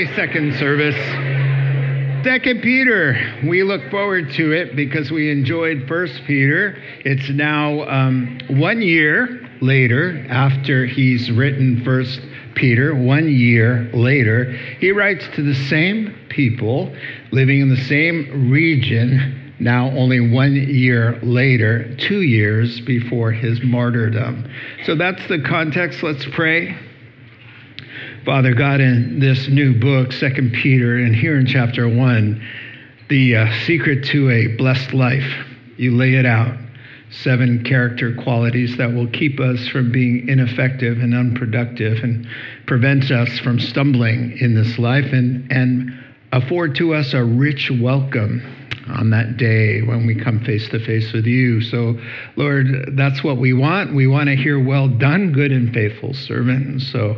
Okay, second service. Second Peter, we look forward to it because we enjoyed First Peter. It's now um, one year later after he's written First Peter. One year later, he writes to the same people living in the same region. Now, only one year later, two years before his martyrdom. So that's the context. Let's pray. Father God, in this new book, Second Peter, and here in chapter one, the uh, secret to a blessed life, you lay it out. Seven character qualities that will keep us from being ineffective and unproductive and prevent us from stumbling in this life and, and afford to us a rich welcome on that day when we come face to face with you. So, Lord, that's what we want. We want to hear, well done, good and faithful servant. And So,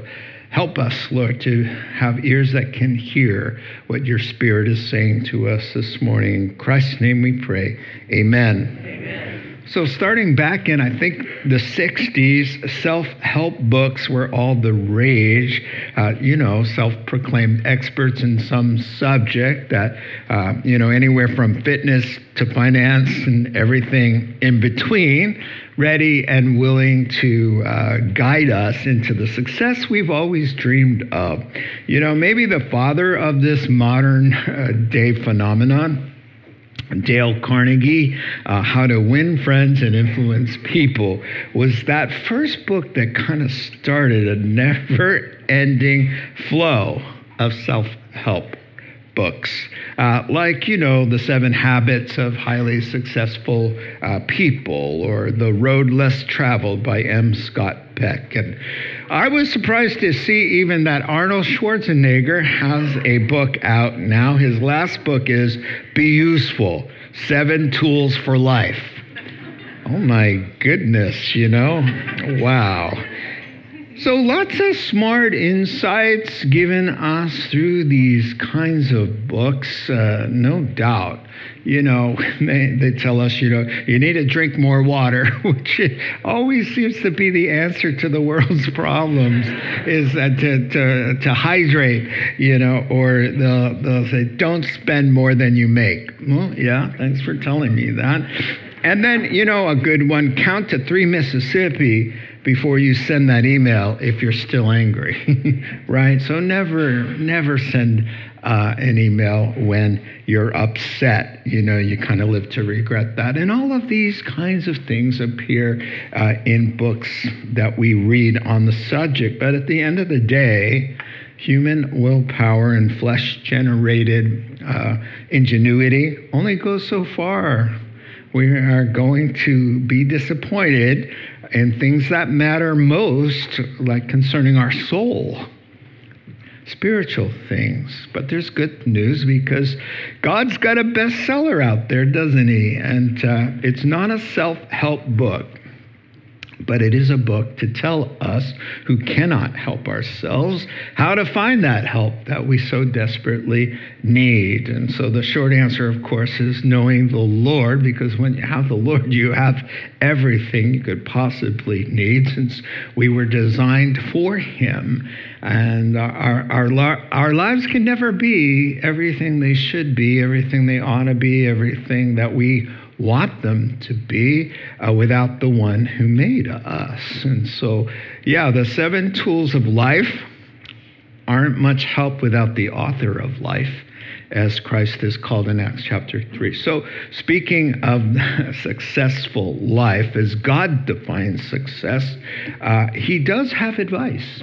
Help us, Lord, to have ears that can hear what your Spirit is saying to us this morning. In Christ's name we pray. Amen. Amen. So, starting back in, I think, the 60s, self help books were all the rage. Uh, you know, self proclaimed experts in some subject that, uh, you know, anywhere from fitness to finance and everything in between ready and willing to uh, guide us into the success we've always dreamed of. You know, maybe the father of this modern uh, day phenomenon. Dale Carnegie, uh, How to Win Friends and Influence People, was that first book that kind of started a never ending flow of self help books, uh, like, you know, The Seven Habits of Highly Successful uh, People or The Road Less Traveled by M. Scott Peck. And I was surprised to see even that Arnold Schwarzenegger has a book out now. His last book is Be Useful Seven Tools for Life. Oh my goodness, you know? Wow. So, lots of smart insights given us through these kinds of books, uh, no doubt. You know, they, they tell us, you know, you need to drink more water, which always seems to be the answer to the world's problems, is that to, to, to hydrate, you know, or they'll, they'll say, don't spend more than you make. Well, yeah, thanks for telling me that. And then, you know, a good one count to three Mississippi before you send that email if you're still angry, right? So never, never send uh, an email when you're upset. You know, you kind of live to regret that. And all of these kinds of things appear uh, in books that we read on the subject. But at the end of the day, human willpower and flesh generated uh, ingenuity only goes so far. We are going to be disappointed and things that matter most, like concerning our soul, spiritual things. But there's good news because God's got a bestseller out there, doesn't He? And uh, it's not a self help book but it is a book to tell us who cannot help ourselves how to find that help that we so desperately need. And so the short answer, of course, is knowing the Lord, because when you have the Lord, you have everything you could possibly need since we were designed for Him. And our, our, our lives can never be everything they should be, everything they ought to be, everything that we want them to be uh, without the one who made us. And so, yeah, the seven tools of life aren't much help without the author of life, as Christ is called in Acts chapter 3. So, speaking of successful life, as God defines success, uh, he does have advice.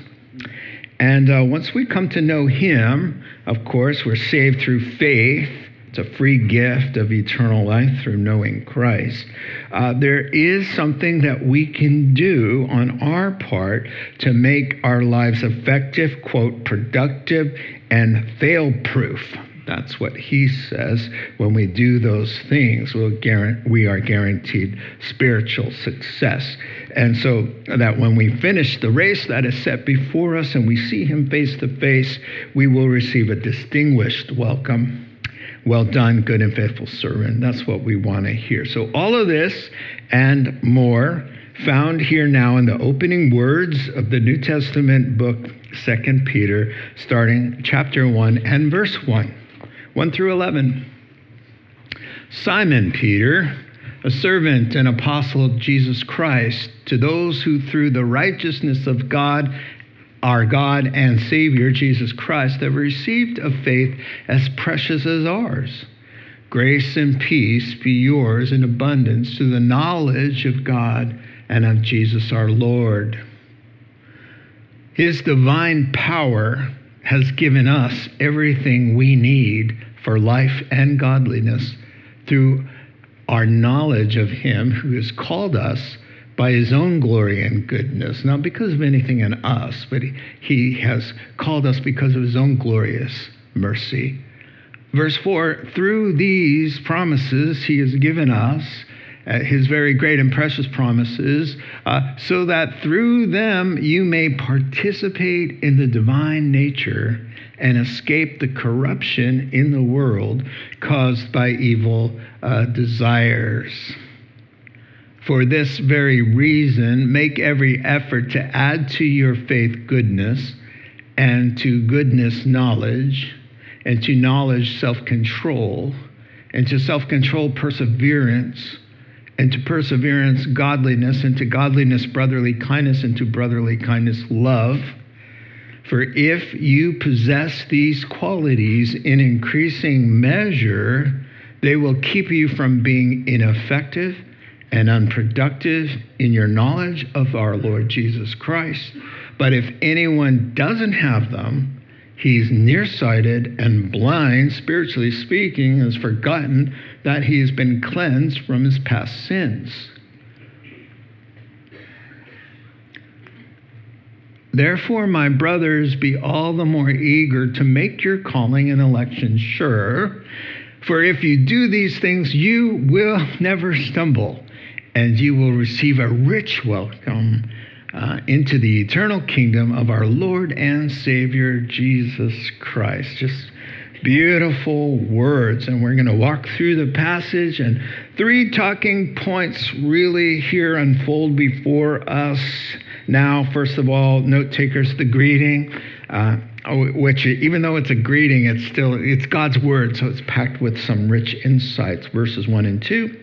And uh, once we come to know him, of course, we're saved through faith it's a free gift of eternal life through knowing Christ. Uh, there is something that we can do on our part to make our lives effective, quote, productive, and fail proof. That's what he says. When we do those things, we'll guarantee, we are guaranteed spiritual success. And so that when we finish the race that is set before us and we see him face to face, we will receive a distinguished welcome well done, good and faithful servant. That's what we want to hear. So, all of this and more found here now in the opening words of the New Testament book, 2 Peter, starting chapter 1 and verse 1, 1 through 11. Simon Peter, a servant and apostle of Jesus Christ, to those who through the righteousness of God, our God and Savior, Jesus Christ, have received a faith as precious as ours. Grace and peace be yours in abundance to the knowledge of God and of Jesus our Lord. His divine power has given us everything we need for life and godliness through our knowledge of Him who has called us by His own glory and goodness, not because of anything in us, but He has called us because of His own glorious mercy. Verse 4 Through these promises He has given us uh, his very great and precious promises, uh, so that through them you may participate in the divine nature and escape the corruption in the world caused by evil uh, desires. For this very reason, make every effort to add to your faith goodness, and to goodness, knowledge, and to knowledge, self control, and to self control, perseverance and to perseverance, godliness, and to godliness, brotherly kindness, and to brotherly kindness, love. For if you possess these qualities in increasing measure, they will keep you from being ineffective and unproductive in your knowledge of our Lord Jesus Christ. But if anyone doesn't have them, he's nearsighted and blind, spiritually speaking, has forgotten that he has been cleansed from his past sins. Therefore, my brothers, be all the more eager to make your calling and election sure. For if you do these things, you will never stumble, and you will receive a rich welcome uh, into the eternal kingdom of our Lord and Savior Jesus Christ. Just beautiful words. And we're going to walk through the passage, and three talking points really here unfold before us. Now, first of all, note takers, the greeting. Uh, which even though it's a greeting it's still it's god's word so it's packed with some rich insights verses 1 and 2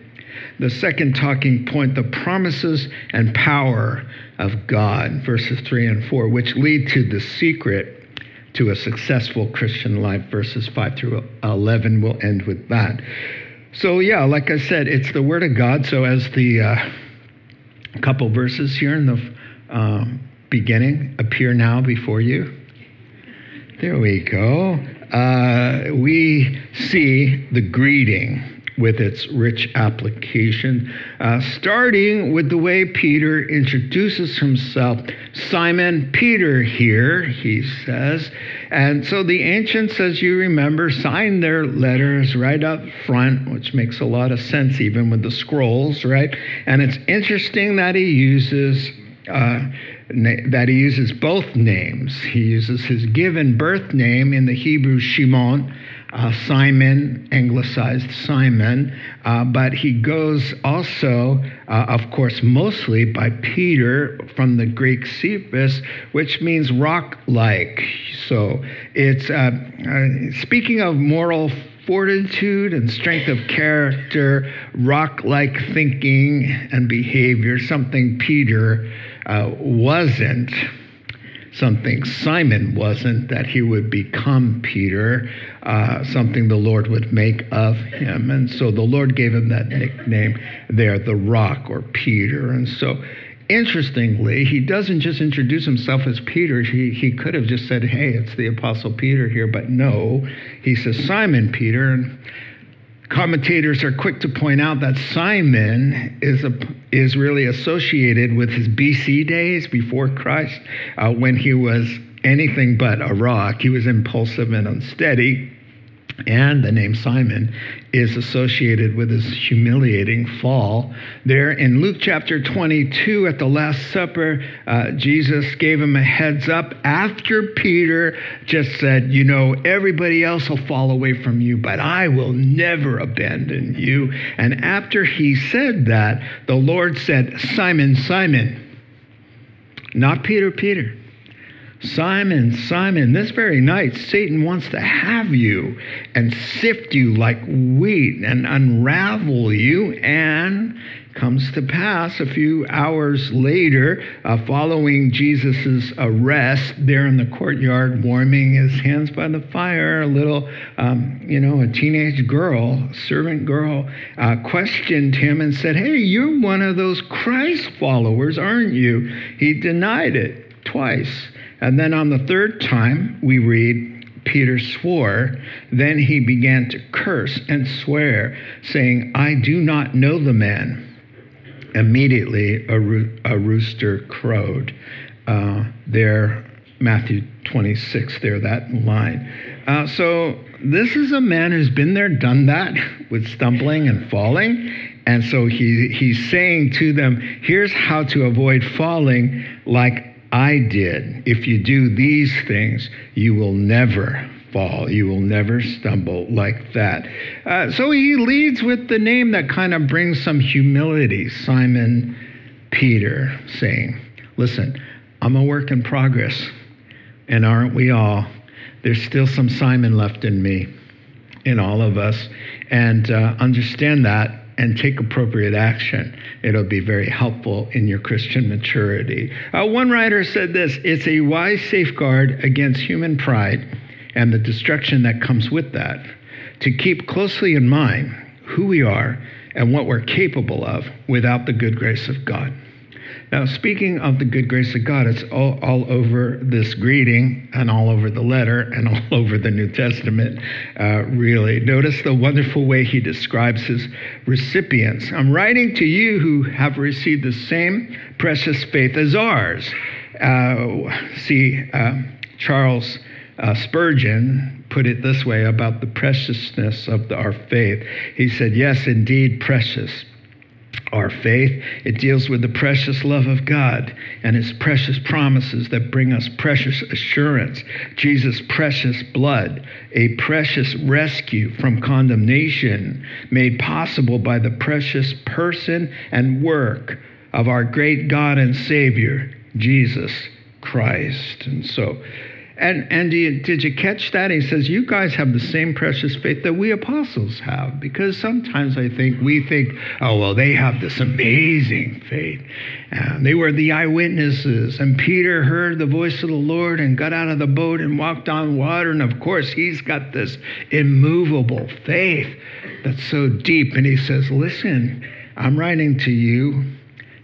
the second talking point the promises and power of god verses 3 and 4 which lead to the secret to a successful Christian life. Verses 5 through 11 will end with that. So, yeah, like I said, it's the Word of God. So, as the uh, couple verses here in the um, beginning appear now before you, there we go. Uh, we see the greeting with its rich application, uh, starting with the way Peter introduces himself. Simon Peter here, he says. And so the ancients, as you remember, signed their letters right up front, which makes a lot of sense even with the scrolls, right? And it's interesting that he uses. Uh, that he uses both names. He uses his given birth name in the Hebrew Shimon, uh, Simon, anglicized Simon, uh, but he goes also, uh, of course, mostly by Peter from the Greek Cephas, which means rock like. So it's uh, uh, speaking of moral fortitude and strength of character, rock like thinking and behavior, something Peter uh, wasn't something Simon wasn't, that he would become Peter, uh, something the Lord would make of him. And so the Lord gave him that nickname there, the rock or Peter. And so interestingly, he doesn't just introduce himself as Peter. He, he could have just said, hey, it's the Apostle Peter here. But no, he says Simon Peter. And Commentators are quick to point out that Simon is, a, is really associated with his BC days before Christ, uh, when he was anything but a rock. He was impulsive and unsteady. And the name Simon is associated with his humiliating fall. There in Luke chapter 22 at the Last Supper, uh, Jesus gave him a heads up after Peter just said, You know, everybody else will fall away from you, but I will never abandon you. And after he said that, the Lord said, Simon, Simon, not Peter, Peter. Simon, Simon, this very night Satan wants to have you and sift you like wheat and unravel you. And comes to pass a few hours later, uh, following Jesus' arrest, there in the courtyard, warming his hands by the fire, a little, um, you know, a teenage girl, servant girl, uh, questioned him and said, Hey, you're one of those Christ followers, aren't you? He denied it twice. And then on the third time, we read, Peter swore. Then he began to curse and swear, saying, I do not know the man. Immediately, a, a rooster crowed. Uh, there, Matthew 26, there, that line. Uh, so, this is a man who's been there, done that, with stumbling and falling. And so he, he's saying to them, here's how to avoid falling like I did. If you do these things, you will never fall. You will never stumble like that. Uh, so he leads with the name that kind of brings some humility Simon Peter, saying, Listen, I'm a work in progress, and aren't we all? There's still some Simon left in me, in all of us. And uh, understand that and take appropriate action. It'll be very helpful in your Christian maturity. Uh, one writer said this it's a wise safeguard against human pride and the destruction that comes with that to keep closely in mind who we are and what we're capable of without the good grace of God. Now, speaking of the good grace of God, it's all, all over this greeting and all over the letter and all over the New Testament, uh, really. Notice the wonderful way he describes his recipients. I'm writing to you who have received the same precious faith as ours. Uh, see, uh, Charles uh, Spurgeon put it this way about the preciousness of the, our faith. He said, Yes, indeed, precious our faith. It deals with the precious love of God and his precious promises that bring us precious assurance. Jesus' precious blood, a precious rescue from condemnation, made possible by the precious person and work of our great God and Savior, Jesus Christ. And so, and, and you, did you catch that? He says, You guys have the same precious faith that we apostles have. Because sometimes I think we think, oh, well, they have this amazing faith. And they were the eyewitnesses. And Peter heard the voice of the Lord and got out of the boat and walked on water. And of course, he's got this immovable faith that's so deep. And he says, Listen, I'm writing to you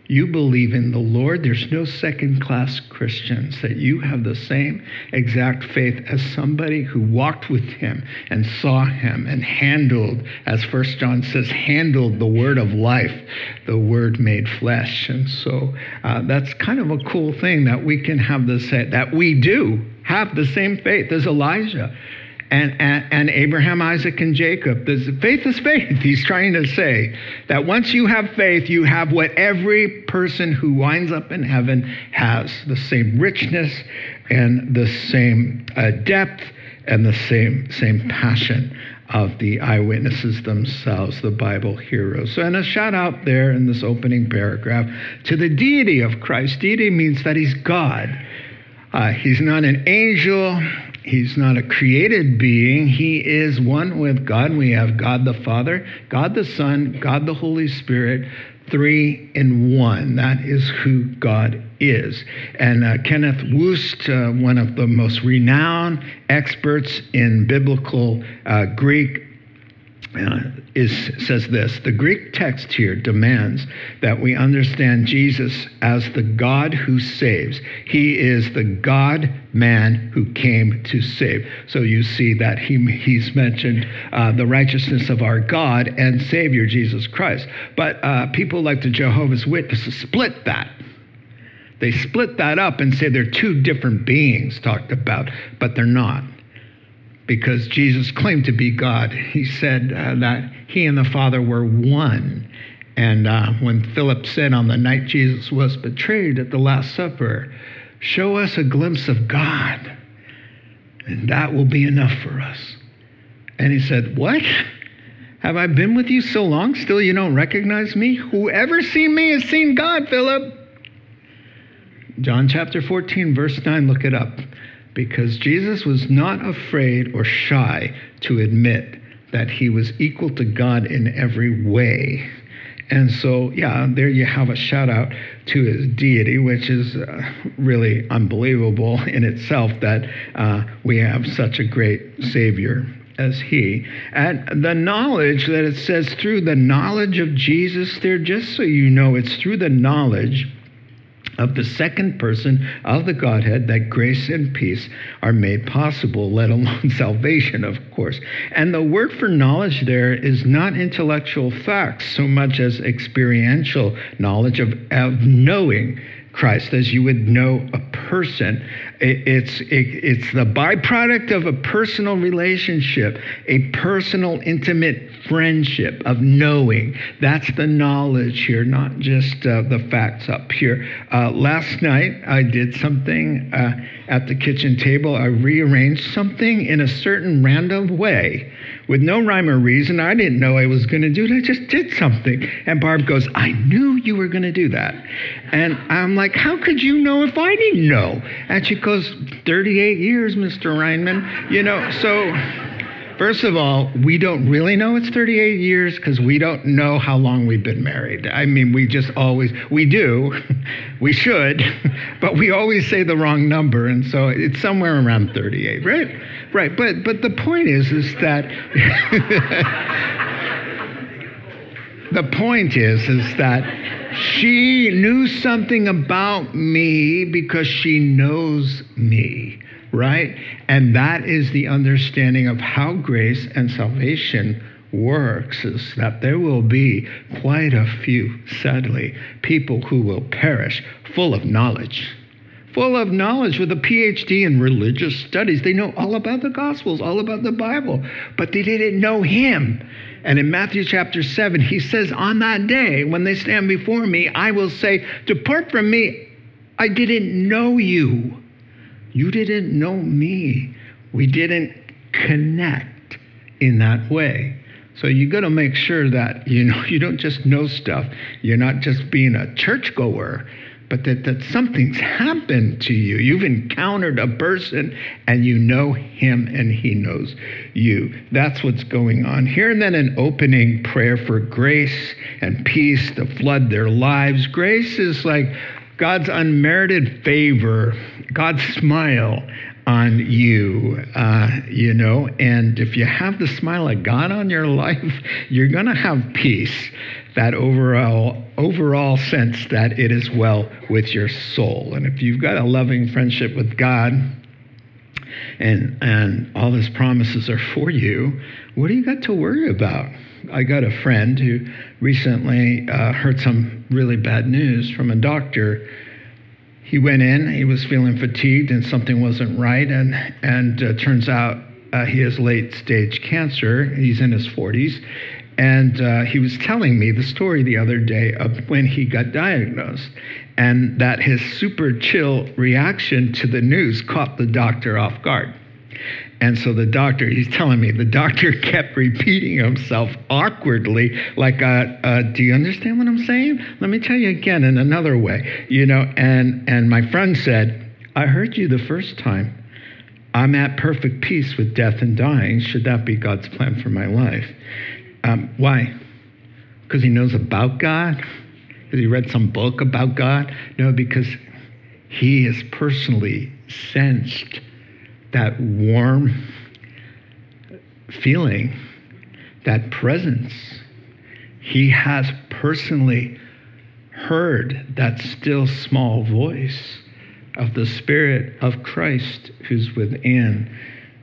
you believe in the Lord, there's no second class Christians, that you have the same exact faith as somebody who walked with him and saw him and handled, as First John says, handled the word of life, the word made flesh. And so uh, that's kind of a cool thing that we can have the same, that we do have the same faith as Elijah and, and, and, Abraham, Isaac, and Jacob. This, faith is faith. He's trying to say that once you have faith, you have what every person who winds up in heaven has the same richness and the same uh, depth and the same, same passion of the eyewitnesses themselves, the Bible heroes. So, and a shout out there in this opening paragraph to the deity of Christ. Deity means that he's God. Uh, he's not an angel. He's not a created being. He is one with God. We have God the Father, God the Son, God the Holy Spirit, three in one. That is who God is. And uh, Kenneth Wuest, uh, one of the most renowned experts in biblical uh, Greek, is, says this The Greek text here demands that we understand Jesus as the God who saves. He is the God man who came to save. So you see that he, he's mentioned uh, the righteousness of our God and Savior, Jesus Christ. But uh, people like the Jehovah's Witnesses split that. They split that up and say they're two different beings talked about, but they're not because Jesus claimed to be God. He said uh, that he and the Father were one. And uh, when Philip said on the night Jesus was betrayed at the Last Supper, Show us a glimpse of God, and that will be enough for us. And he said, What? Have I been with you so long, still you don't recognize me? Whoever seen me has seen God, Philip. John chapter 14, verse 9, look it up. Because Jesus was not afraid or shy to admit that he was equal to God in every way. And so, yeah, there you have a shout out to his deity, which is uh, really unbelievable in itself that uh, we have such a great Savior as he. And the knowledge that it says through the knowledge of Jesus there, just so you know, it's through the knowledge of the second person of the Godhead that grace and peace are made possible, let alone salvation, of course. And the word for knowledge there is not intellectual facts so much as experiential knowledge of, of knowing Christ as you would know a person. It's, it, it's the byproduct of a personal relationship, a personal, intimate friendship of knowing. That's the knowledge here, not just uh, the facts up here. Uh, last night, I did something uh, at the kitchen table. I rearranged something in a certain random way with no rhyme or reason. I didn't know I was going to do it. I just did something. And Barb goes, I knew you were going to do that. And I'm like, How could you know if I didn't know? And she goes, 38 years, Mr. Reinman. You know, so. First of all, we don't really know it's 38 years because we don't know how long we've been married. I mean, we just always, we do, we should, but we always say the wrong number. And so it's somewhere around 38, right? Right. But, but the point is, is that, the point is, is that she knew something about me because she knows me right? And that is the understanding of how grace and salvation works is that there will be quite a few, sadly, people who will perish full of knowledge. Full of knowledge with a PhD in religious studies. They know all about the Gospels, all about the Bible, but they didn't know Him. And in Matthew chapter 7, he says, On that day, when they stand before me, I will say, Depart from me, I didn't know you. You didn't know me. We didn't connect in that way. So you got to make sure that you know you don't just know stuff. You're not just being a churchgoer, but that, that something's happened to you. You've encountered a person and you know him and he knows you. That's what's going on here. And then an opening prayer for grace and peace to flood their lives. Grace is like God's unmerited favor, God's smile on you, uh, you know. And if you have the smile of God on your life, you're going to have peace. That overall, overall sense that it is well with your soul. And if you've got a loving friendship with God, and and all his promises are for you, what do you got to worry about? I got a friend who recently uh, heard some really bad news from a doctor. He went in, he was feeling fatigued, and something wasn't right, and and uh, turns out uh, he has late stage cancer. He's in his 40s, and uh, he was telling me the story the other day of when he got diagnosed, and that his super chill reaction to the news caught the doctor off guard. And so the doctor, he's telling me, the doctor kept repeating himself awkwardly, like, uh, uh, "Do you understand what I'm saying? Let me tell you again in another way, you know." And and my friend said, "I heard you the first time. I'm at perfect peace with death and dying. Should that be God's plan for my life? Um, why? Because he knows about God? Because he read some book about God? No, because he has personally sensed." That warm feeling, that presence. He has personally heard that still small voice of the Spirit of Christ who's within.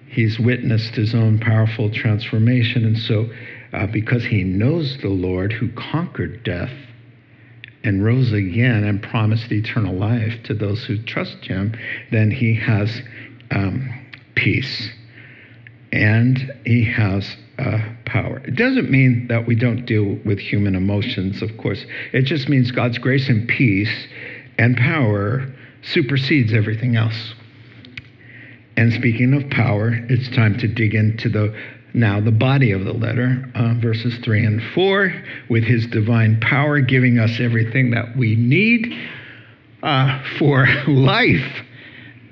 He's witnessed his own powerful transformation. And so, uh, because he knows the Lord who conquered death and rose again and promised eternal life to those who trust him, then he has um, peace. and he has power. It doesn't mean that we don't deal with human emotions, of course. It just means God's grace and peace and power supersedes everything else. And speaking of power, it's time to dig into the now the body of the letter, uh, verses 3 and 4, with his divine power giving us everything that we need uh, for life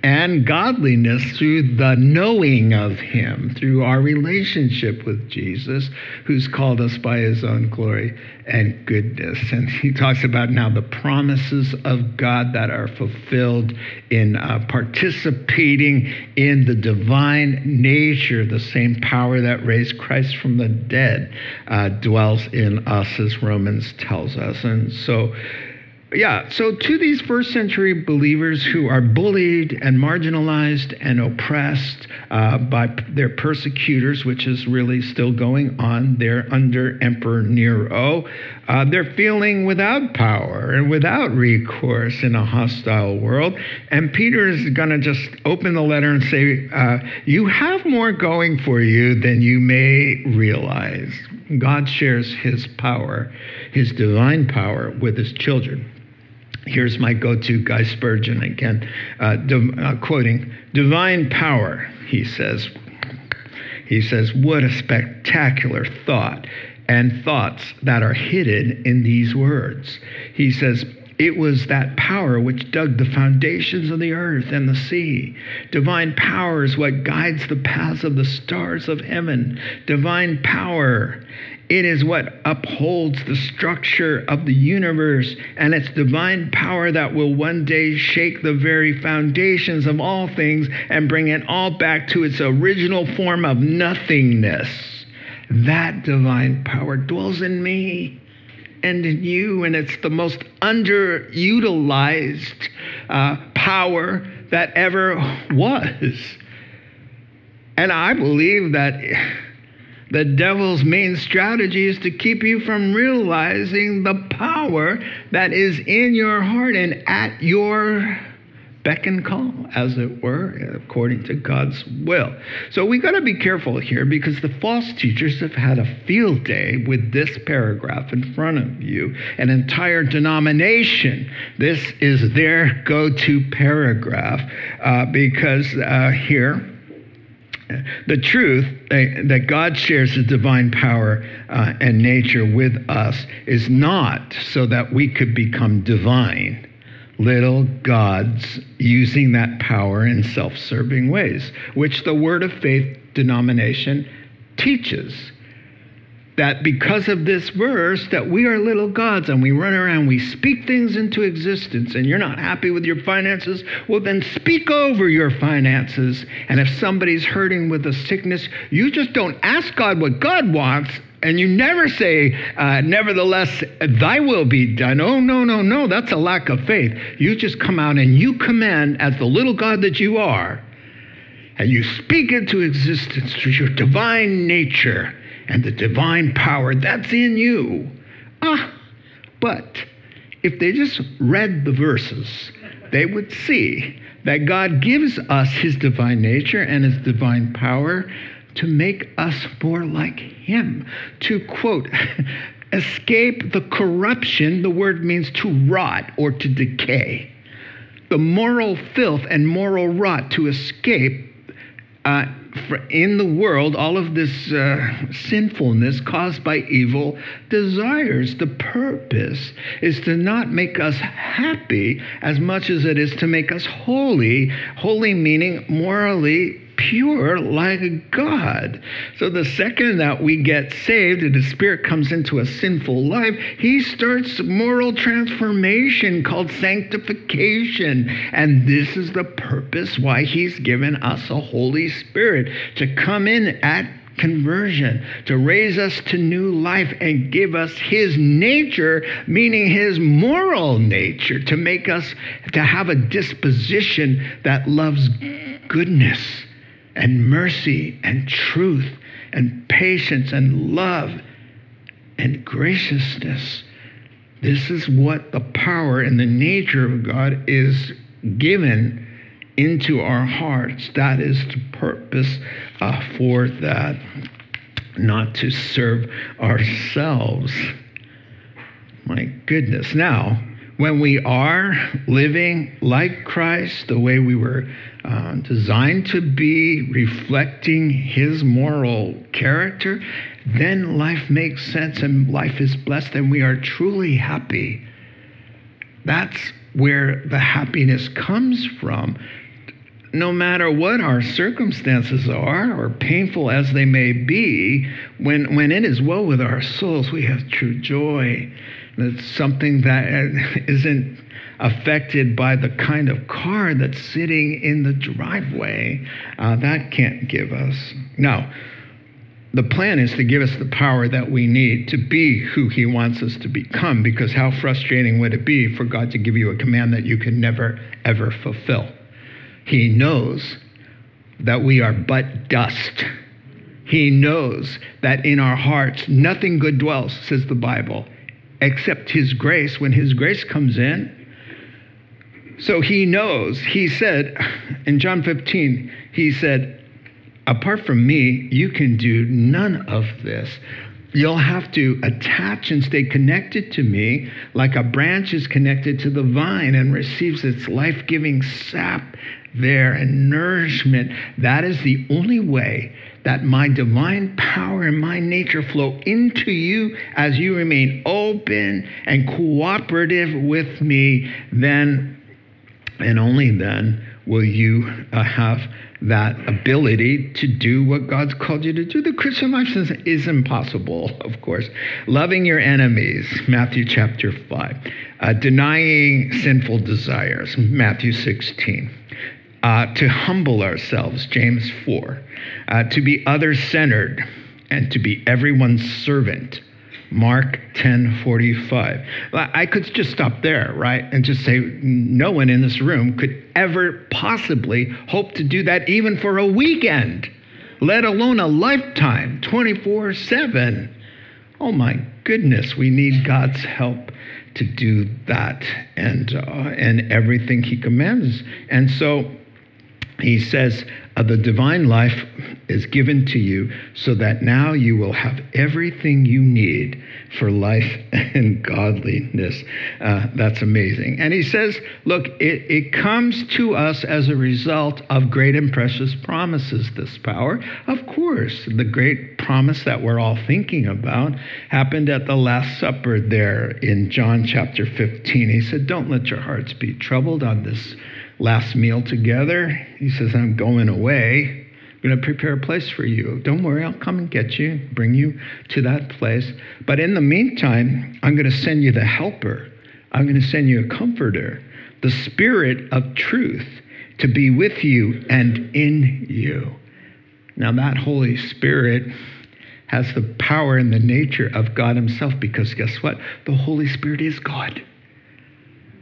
and godliness through the knowing of Him, through our relationship with Jesus, who's called us by His own glory and goodness. And He talks about now the promises of God that are fulfilled in uh, participating in the divine nature, the same power that raised Christ from the dead uh, dwells in us, as Romans tells us. And so, yeah, so to these first century believers who are bullied and marginalized and oppressed uh, by their persecutors, which is really still going on, they're under Emperor Nero. Uh, they're feeling without power and without recourse in a hostile world. And Peter is going to just open the letter and say, uh, You have more going for you than you may realize. God shares his power, his divine power, with his children. Here's my go to Guy Spurgeon again, uh, div- uh, quoting Divine power, he says. He says, What a spectacular thought, and thoughts that are hidden in these words. He says, it was that power which dug the foundations of the earth and the sea. Divine power is what guides the paths of the stars of heaven. Divine power it is what upholds the structure of the universe, and it's divine power that will one day shake the very foundations of all things and bring it all back to its original form of nothingness. That divine power dwells in me and in you, and it's the most underutilized uh, power that ever was. And I believe that the devil's main strategy is to keep you from realizing the power that is in your heart and at your beck and call, as it were, according to God's will. So we got to be careful here because the false teachers have had a field day with this paragraph in front of you, an entire denomination. This is their go to paragraph uh, because uh, here, the truth that God shares his divine power uh, and nature with us is not so that we could become divine little gods using that power in self serving ways, which the Word of Faith denomination teaches. That because of this verse that we are little gods and we run around we speak things into existence and you're not happy with your finances well then speak over your finances. And if somebody's hurting with a sickness you just don't ask god what god wants and you never say, uh, nevertheless, thy will be done. Oh, no, no, no. That's a lack of faith. You just come out and you command, as the little God that you are, and you speak into existence through your divine nature and the divine power that's in you. Ah, but if they just read the verses, they would see that God gives us his divine nature and his divine power to make us more like him. To quote, escape the corruption, the word means to rot or to decay. The moral filth and moral rot to escape uh, in the world, all of this uh, sinfulness caused by evil desires. The purpose is to not make us happy as much as it is to make us holy. Holy meaning morally pure like God. So the second that we get saved and the Spirit comes into a sinful life, He starts moral transformation called sanctification. And this is the purpose why He's given us a Holy Spirit to come in at conversion, to raise us to new life and give us his nature, meaning his moral nature, to make us to have a disposition that loves goodness and mercy and truth and patience and love and graciousness. This is what the power and the nature of God is given into our hearts. That is the purpose uh, for that, not to serve ourselves. My goodness. Now, when we are living like Christ, the way we were uh, designed to be, reflecting his moral character, then life makes sense and life is blessed and we are truly happy. That's where the happiness comes from. No matter what our circumstances are, or painful as they may be, when, when it is well with our souls, we have true joy. It's something that isn't affected by the kind of car that's sitting in the driveway. Uh, that can't give us. Now, the plan is to give us the power that we need to be who He wants us to become, because how frustrating would it be for God to give you a command that you can never, ever fulfill? He knows that we are but dust. He knows that in our hearts nothing good dwells, says the Bible, except His grace. When His grace comes in, so He knows. He said in John 15, He said, apart from me, you can do none of this. You'll have to attach and stay connected to me like a branch is connected to the vine and receives its life giving sap there and nourishment. That is the only way that my divine power and my nature flow into you as you remain open and cooperative with me. Then and only then will you uh, have that ability to do what God's called you to do. The Christian life is impossible, of course. Loving your enemies, Matthew chapter 5. Uh, denying sinful desires, Matthew 16. Uh, to humble ourselves, James 4. Uh, to be other centered and to be everyone's servant, Mark 10:45. I could just stop there, right? And just say, no one in this room could ever possibly hope to do that even for a weekend, let alone a lifetime, 24 7. Oh my goodness, we need God's help to do that and, uh, and everything He commands. And so he says, The divine life is given to you so that now you will have everything you need for life and godliness. Uh, that's amazing. And he says, Look, it, it comes to us as a result of great and precious promises, this power. Of course, the great promise that we're all thinking about happened at the Last Supper there in John chapter 15. He said, Don't let your hearts be troubled on this last meal together. He says, I'm going away. I'm going to prepare a place for you. Don't worry, I'll come and get you, bring you to that place. But in the meantime, I'm going to send you the helper. I'm going to send you a comforter, the spirit of truth to be with you and in you. Now, that Holy Spirit has the power and the nature of God Himself because guess what? The Holy Spirit is God.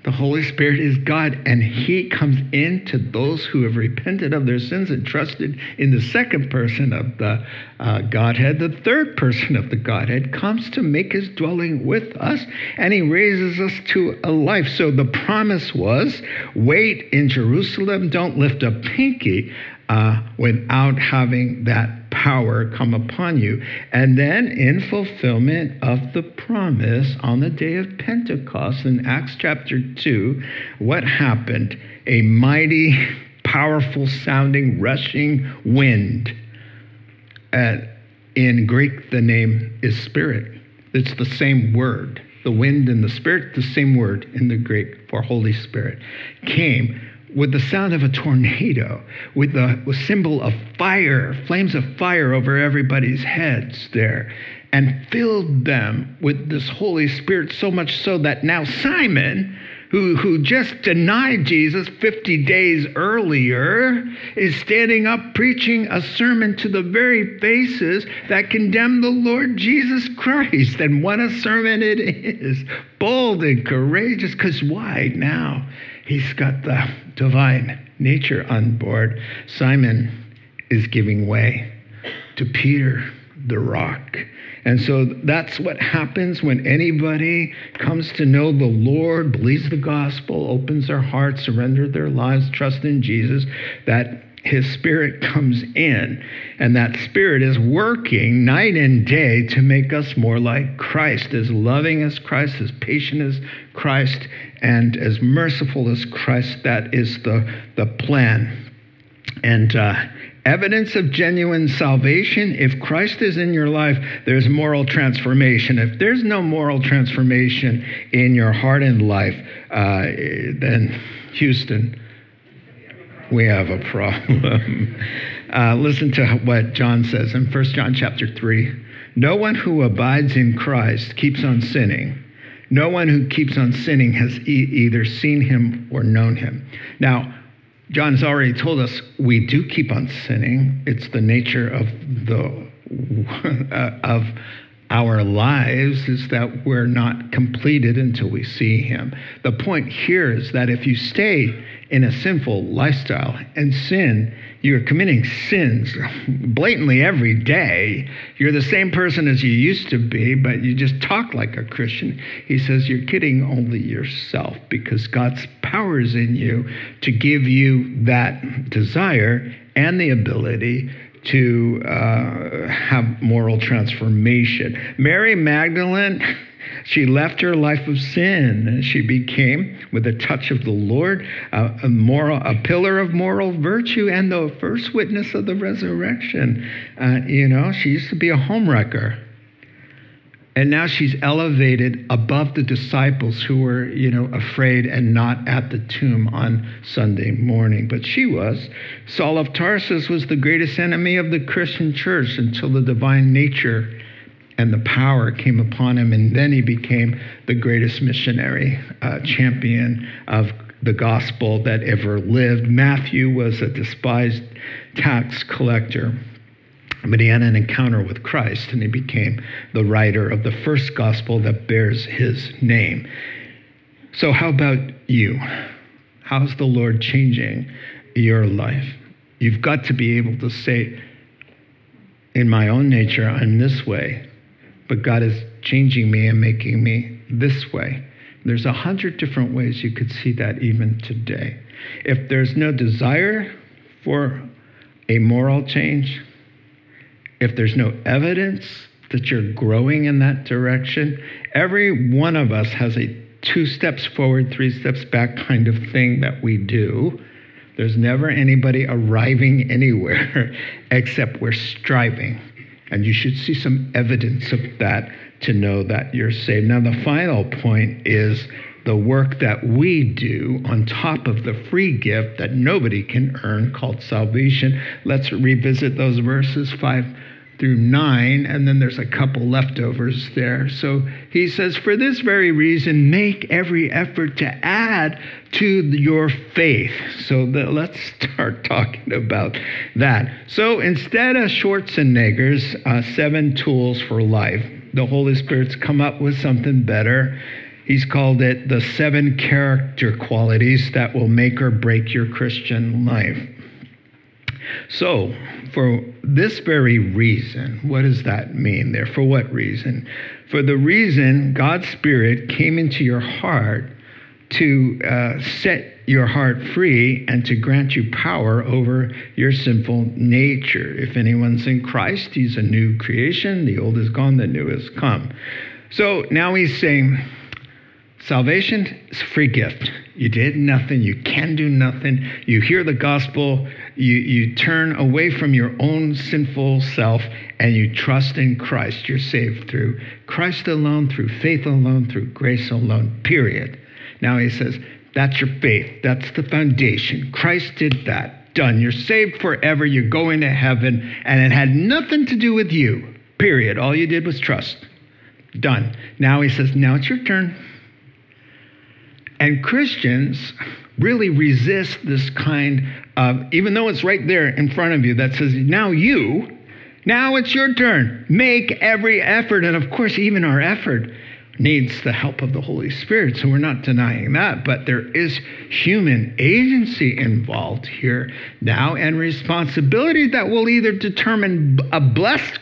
The Holy Spirit is God, and He comes into those who have repented of their sins and trusted in the second person of the uh, Godhead. The third person of the Godhead comes to make His dwelling with us, and He raises us to a life. So the promise was wait in Jerusalem, don't lift a pinky uh, without having that power come upon you. And then, in fulfillment of the promise on the day of Pentecost in Acts chapter 2, what happened? A mighty, powerful sounding, rushing wind. Uh, in Greek, the name is spirit. It's the same word. The wind and the spirit, the same word in the Greek for Holy Spirit, came with the sound of a tornado, with the symbol of fire, flames of fire over everybody's heads there, and filled them with this Holy Spirit so much so that now Simon, who, who just denied Jesus 50 days earlier, is standing up preaching a sermon to the very faces that condemn the Lord Jesus Christ. And what a sermon it is! Bold and courageous, because why now? He's got the divine nature on board. Simon is giving way to Peter, the rock. And so that's what happens when anybody comes to know the Lord, believes the gospel, opens their heart, surrender their lives, trust in Jesus, that his spirit comes in. And that spirit is working night and day to make us more like Christ, as loving as Christ, as patient as Christ, and as merciful as Christ. That is the, the plan. And uh, evidence of genuine salvation. If Christ is in your life, there's moral transformation. If there's no moral transformation in your heart and life, uh, then Houston, we have a problem. uh, listen to what John says in 1 John chapter 3. No one who abides in Christ keeps on sinning. No one who keeps on sinning has e- either seen him or known him. Now, John's already told us we do keep on sinning. It's the nature of the uh, of our lives is that we're not completed until we see him. The point here is that if you stay in a sinful lifestyle and sin, you're committing sins blatantly every day. You're the same person as you used to be, but you just talk like a Christian. He says you're kidding only yourself because God's power is in you to give you that desire and the ability to uh, have moral transformation. Mary Magdalene she left her life of sin she became, with a touch of the Lord, a, a, moral, a pillar of moral virtue and the first witness of the resurrection. Uh, you know, she used to be a homewrecker. And now she's elevated above the disciples who were, you know, afraid and not at the tomb on Sunday morning. But she was. Saul of Tarsus was the greatest enemy of the Christian church until the divine nature and the power came upon him, and then he became the greatest missionary uh, champion of the gospel that ever lived. Matthew was a despised tax collector, but he had an encounter with Christ, and he became the writer of the first gospel that bears his name. So, how about you? How's the Lord changing your life? You've got to be able to say, in my own nature, I'm this way but God is changing me and making me this way. There's a hundred different ways you could see that even today. If there's no desire for a moral change, if there's no evidence that you're growing in that direction, every one of us has a two steps forward, three steps back kind of thing that we do. There's never anybody arriving anywhere except we're striving. And you should see some evidence of that to know that you're saved. Now, the final point is the work that we do on top of the free gift that nobody can earn called salvation. Let's revisit those verses 5 through 9, and then there's a couple leftovers there. So he says, For this very reason, make every effort to add to your faith. So the, let's start talking about that. So instead of Schwarzeneggers, uh, seven tools for life, the Holy Spirit's come up with something better. He's called it the seven character qualities that will make or break your Christian life. So, for this very reason, what does that mean there? For what reason? For the reason God's Spirit came into your heart to uh, set your heart free and to grant you power over your sinful nature. If anyone's in Christ, he's a new creation. The old is gone, the new has come. So now he's saying, salvation is a free gift. You did nothing, you can do nothing. You hear the gospel, you, you turn away from your own sinful self and you trust in Christ. You're saved through Christ alone, through faith alone, through grace alone, period. Now he says, that's your faith. That's the foundation. Christ did that. Done. You're saved forever. You're going to heaven. And it had nothing to do with you, period. All you did was trust. Done. Now he says, now it's your turn. And Christians really resist this kind of, even though it's right there in front of you that says, now you, now it's your turn. Make every effort. And of course, even our effort needs the help of the Holy Spirit. So we're not denying that. But there is human agency involved here now and responsibility that will either determine a blessed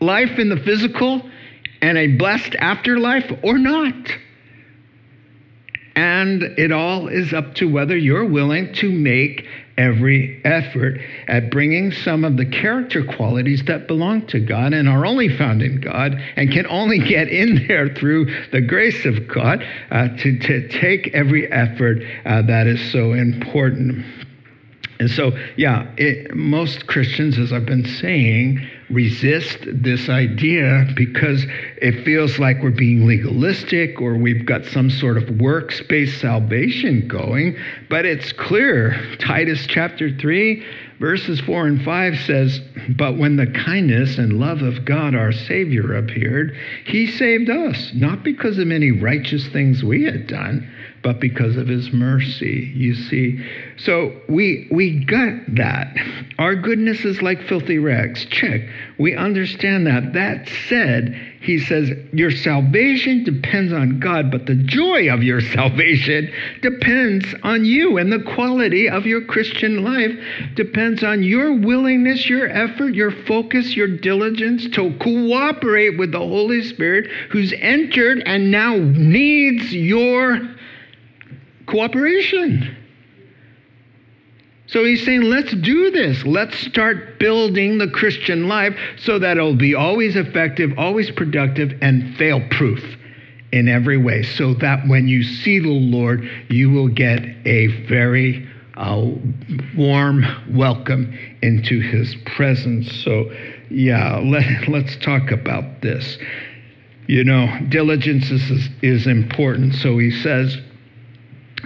life in the physical and a blessed afterlife or not. And it all is up to whether you're willing to make every effort at bringing some of the character qualities that belong to God and are only found in God and can only get in there through the grace of God uh, to, to take every effort uh, that is so important. And so, yeah, it, most Christians, as I've been saying, resist this idea because it feels like we're being legalistic or we've got some sort of works based salvation going. But it's clear. Titus chapter 3, verses 4 and 5 says, But when the kindness and love of God our Savior appeared, he saved us, not because of any righteous things we had done but because of his mercy. You see, so we we got that. Our goodness is like filthy rags. Check. We understand that. That said, he says your salvation depends on God, but the joy of your salvation depends on you, and the quality of your Christian life depends on your willingness, your effort, your focus, your diligence to cooperate with the Holy Spirit who's entered and now needs your cooperation. So he's saying, let's do this. Let's start building the Christian life so that it'll be always effective, always productive, and fail proof in every way. So that when you see the Lord, you will get a very uh, warm welcome into his presence. So, yeah, let, let's talk about this. You know, diligence is, is important. So he says,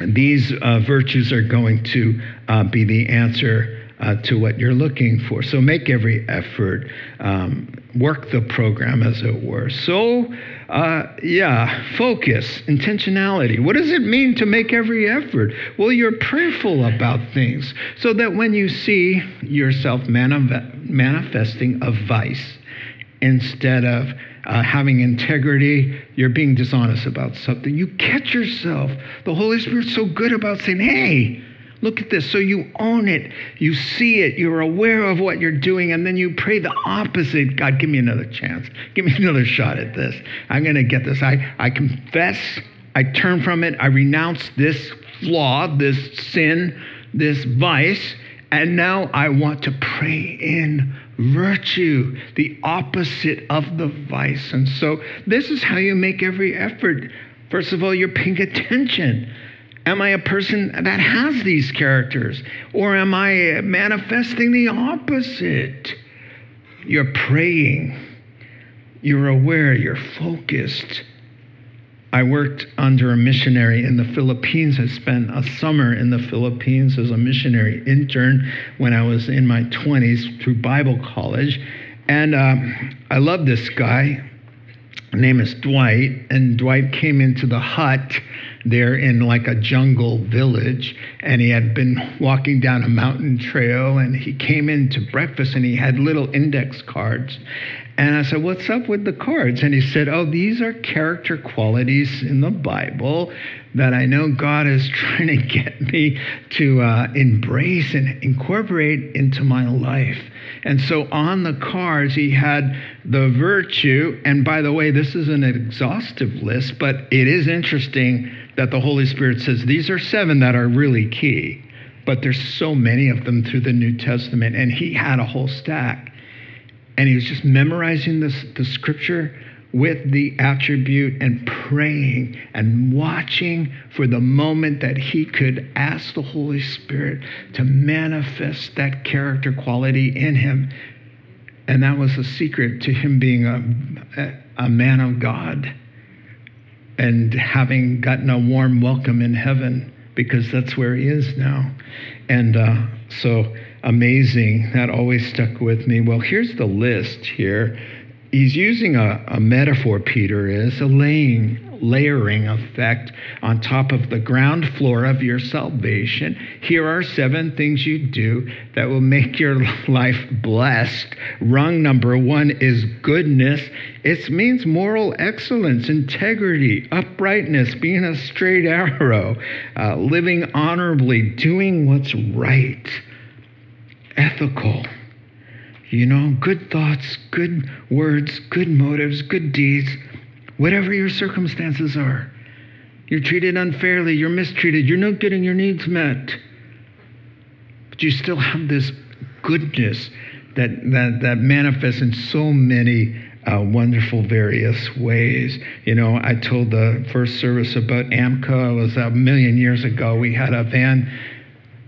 these uh, virtues are going to uh, be the answer uh, to what you're looking for. So make every effort, um, work the program, as it were. So, uh, yeah, focus, intentionality. What does it mean to make every effort? Well, you're prayerful about things so that when you see yourself manifesting a vice instead of uh, having integrity, you're being dishonest about something. You catch yourself. The Holy Spirit's so good about saying, hey, look at this. So you own it, you see it, you're aware of what you're doing, and then you pray the opposite God, give me another chance. Give me another shot at this. I'm going to get this. I, I confess, I turn from it, I renounce this flaw, this sin, this vice, and now I want to pray in virtue, the opposite of the vice. And so, this is how you make every effort. First of all, you're paying attention. Am I a person that has these characters? Or am I manifesting the opposite? You're praying, you're aware, you're focused. I worked under a missionary in the Philippines. I spent a summer in the Philippines as a missionary intern when I was in my 20s through Bible college. And um, I love this guy. His name is Dwight. And Dwight came into the hut there in like a jungle village. And he had been walking down a mountain trail. And he came in to breakfast and he had little index cards. And I said, What's up with the cards? And he said, Oh, these are character qualities in the Bible that I know God is trying to get me to uh, embrace and incorporate into my life. And so on the cards, he had the virtue. And by the way, this is an exhaustive list, but it is interesting that the Holy Spirit says these are seven that are really key. But there's so many of them through the New Testament. And he had a whole stack and he was just memorizing this, the scripture with the attribute and praying and watching for the moment that he could ask the Holy Spirit to manifest that character quality in him. And that was the secret to him being a, a man of God and having gotten a warm welcome in heaven because that's where he is now. And uh, so, amazing. That always stuck with me. Well, here's the list here. He's using a, a metaphor, Peter is, a laying, layering effect on top of the ground floor of your salvation. Here are seven things you do that will make your life blessed. Rung number one is goodness. It means moral excellence, integrity, uprightness, being a straight arrow, uh, living honorably, doing what's right ethical. You know, good thoughts, good words, good motives, good deeds, whatever your circumstances are. You're treated unfairly, you're mistreated, you're not getting your needs met. But you still have this goodness that, that, that manifests in so many uh, wonderful various ways. You know, I told the first service about AAMCO. It was a million years ago. We had a van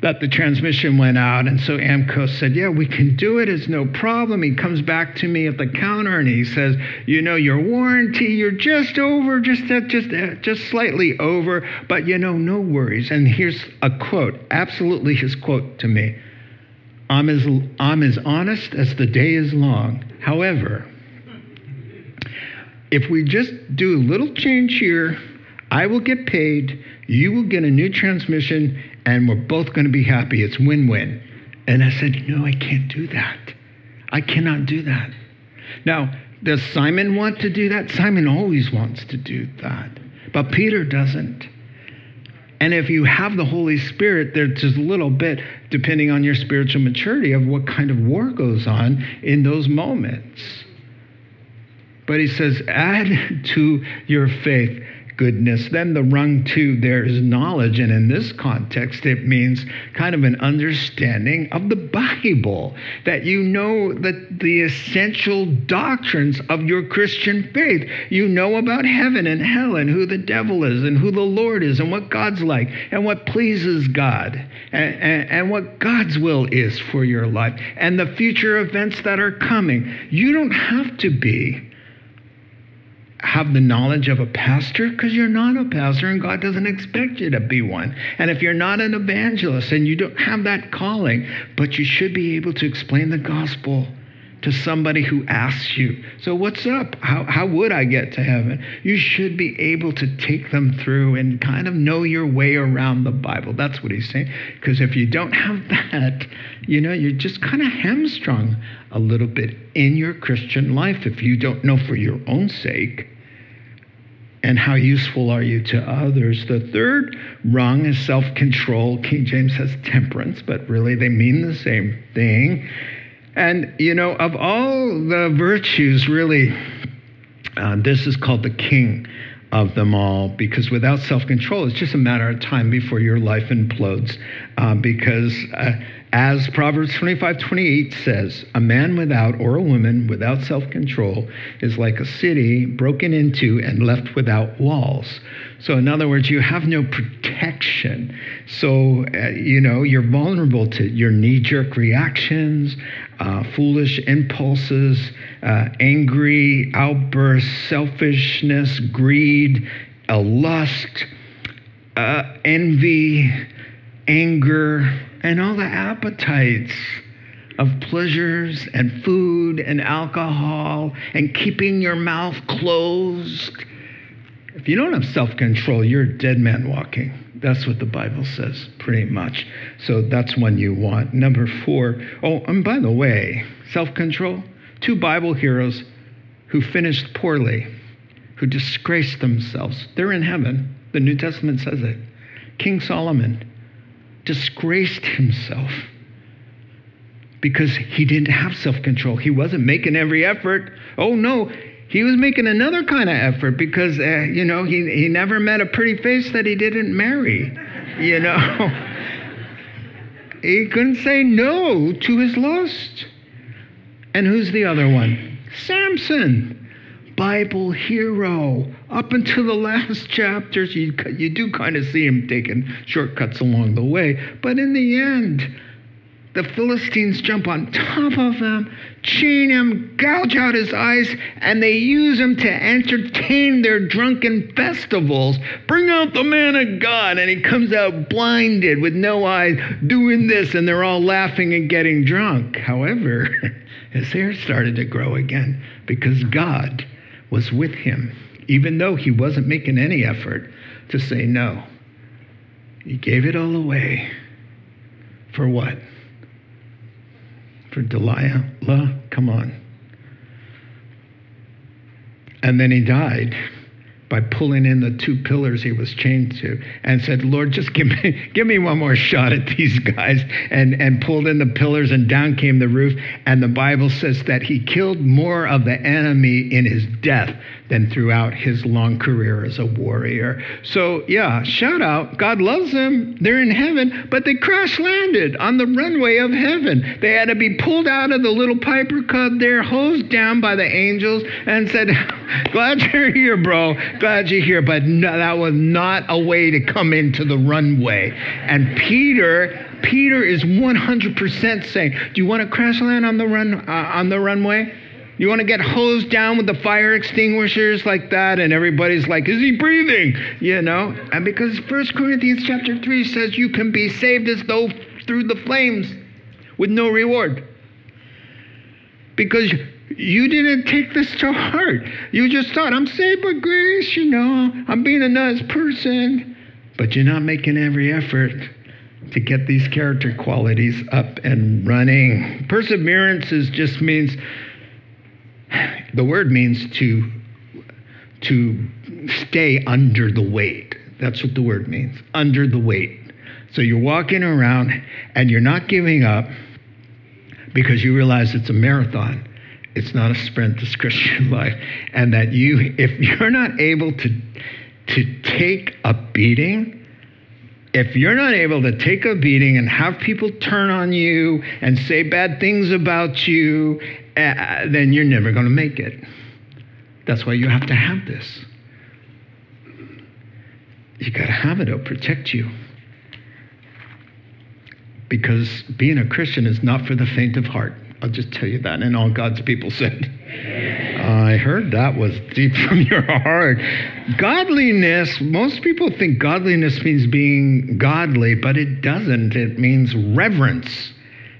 that the transmission went out. And so AAMCO said, Yeah, we can do it. It's no problem. He comes back to me at the counter and he says, You know, your warranty, you're just over, just, uh, just, uh, just slightly over, but you know, no worries. And here's a quote, absolutely his quote to me I'm as, I'm as honest as the day is long. However, if we just do a little change here, I will get paid, you will get a new transmission, and we're both going to be happy. It's win win. And I said, No, I can't do that. I cannot do that. Now, does Simon want to do that? Simon always wants to do that, but Peter doesn't. And if you have the Holy Spirit, there's just a little bit, depending on your spiritual maturity, of what kind of war goes on in those moments. But he says, add to your faith goodness. Then the rung two there is knowledge. And in this context, it means kind of an understanding of the Bible, that you know that the essential doctrines of your Christian faith. You know about heaven and hell and who the devil is and who the Lord is and what God's like and what pleases God and, and, and what God's will is for your life and the future events that are coming. You don't have to be have the knowledge of a pastor because you're not a pastor and God doesn't expect you to be one. And if you're not an evangelist and you don't have that calling, but you should be able to explain the gospel to somebody who asks you, So, what's up? How, how would I get to heaven? You should be able to take them through and kind of know your way around the Bible. That's what he's saying. Because if you don't have that, you know, you're just kind of hamstrung a little bit in your Christian life if you don't know for your own sake. And how useful are you to others? The third rung is self control. King James says temperance, but really they mean the same thing. And, you know, of all the virtues, really, uh, this is called the king of them all because without self control, it's just a matter of time before your life implodes. Uh, because uh, as Proverbs 25 28 says, a man without or a woman without self control is like a city broken into and left without walls. So, in other words, you have no protection. So, uh, you know, you're vulnerable to your knee jerk reactions, uh, foolish impulses, uh, angry outbursts, selfishness, greed, a lust, uh, envy, anger and all the appetites of pleasures and food and alcohol and keeping your mouth closed. If you don't have self control, you're a dead man walking. That's what the Bible says, pretty much. So that's one you want. Number four, oh, and by the way, self control, two Bible heroes who finished poorly, who disgraced themselves. They're in heaven. The New Testament says it. King Solomon disgraced himself because he didn't have self control. He wasn't making every effort. Oh, no, he was making another kind of effort because, uh, you know, he, he never met a pretty face that he didn't marry, you know. he couldn't say no to his lust. And who's the other one? Samson. Bible hero. Up until the last chapters, you, you do kind of see him taking shortcuts along the way. But in the end, the Philistines jump on top of him, chain him, gouge out his eyes, and they use him to entertain their drunken festivals. Bring out the man of God. And he comes out blinded with no eyes, doing this, and they're all laughing and getting drunk. However, his hair started to grow again because God was with him, even though he wasn't making any effort to say no. He gave it all away. For what? For Delilah? Come on. And then he died by pulling in the two pillars he was chained to and said, Lord, just give me, give me one more shot at these guys. And, and pulled in the pillars and down came the roof. And the Bible says that he killed more of the enemy in his death than throughout his long career as a warrior. So, yeah, shout out. God loves them. They're in heaven, but they crash landed on the runway of heaven. They had to be pulled out of the little Piper Cub there, hosed down by the angels, and said, Glad you're here, bro. Glad you're here. But no, that was not a way to come into the runway. And Peter Peter is 100% saying, "Do you want to crash land on the run uh, on the runway? You want to get hosed down with the fire extinguishers like that, and everybody's like, "Is he breathing?" You know, and because First Corinthians chapter three says you can be saved as though through the flames, with no reward, because you didn't take this to heart. You just thought, "I'm saved by grace," you know, I'm being a nice person, but you're not making every effort to get these character qualities up and running. Perseverance is just means the word means to to stay under the weight. That's what the word means. Under the weight. So you're walking around and you're not giving up because you realize it's a marathon. It's not a sprint, this Christian life. And that you, if you're not able to, to take a beating, if you're not able to take a beating and have people turn on you and say bad things about you uh, then you're never going to make it. That's why you have to have this. You got to have it, it'll protect you. Because being a Christian is not for the faint of heart. I'll just tell you that. And all God's people said, I heard that was deep from your heart. Godliness, most people think godliness means being godly, but it doesn't. It means reverence.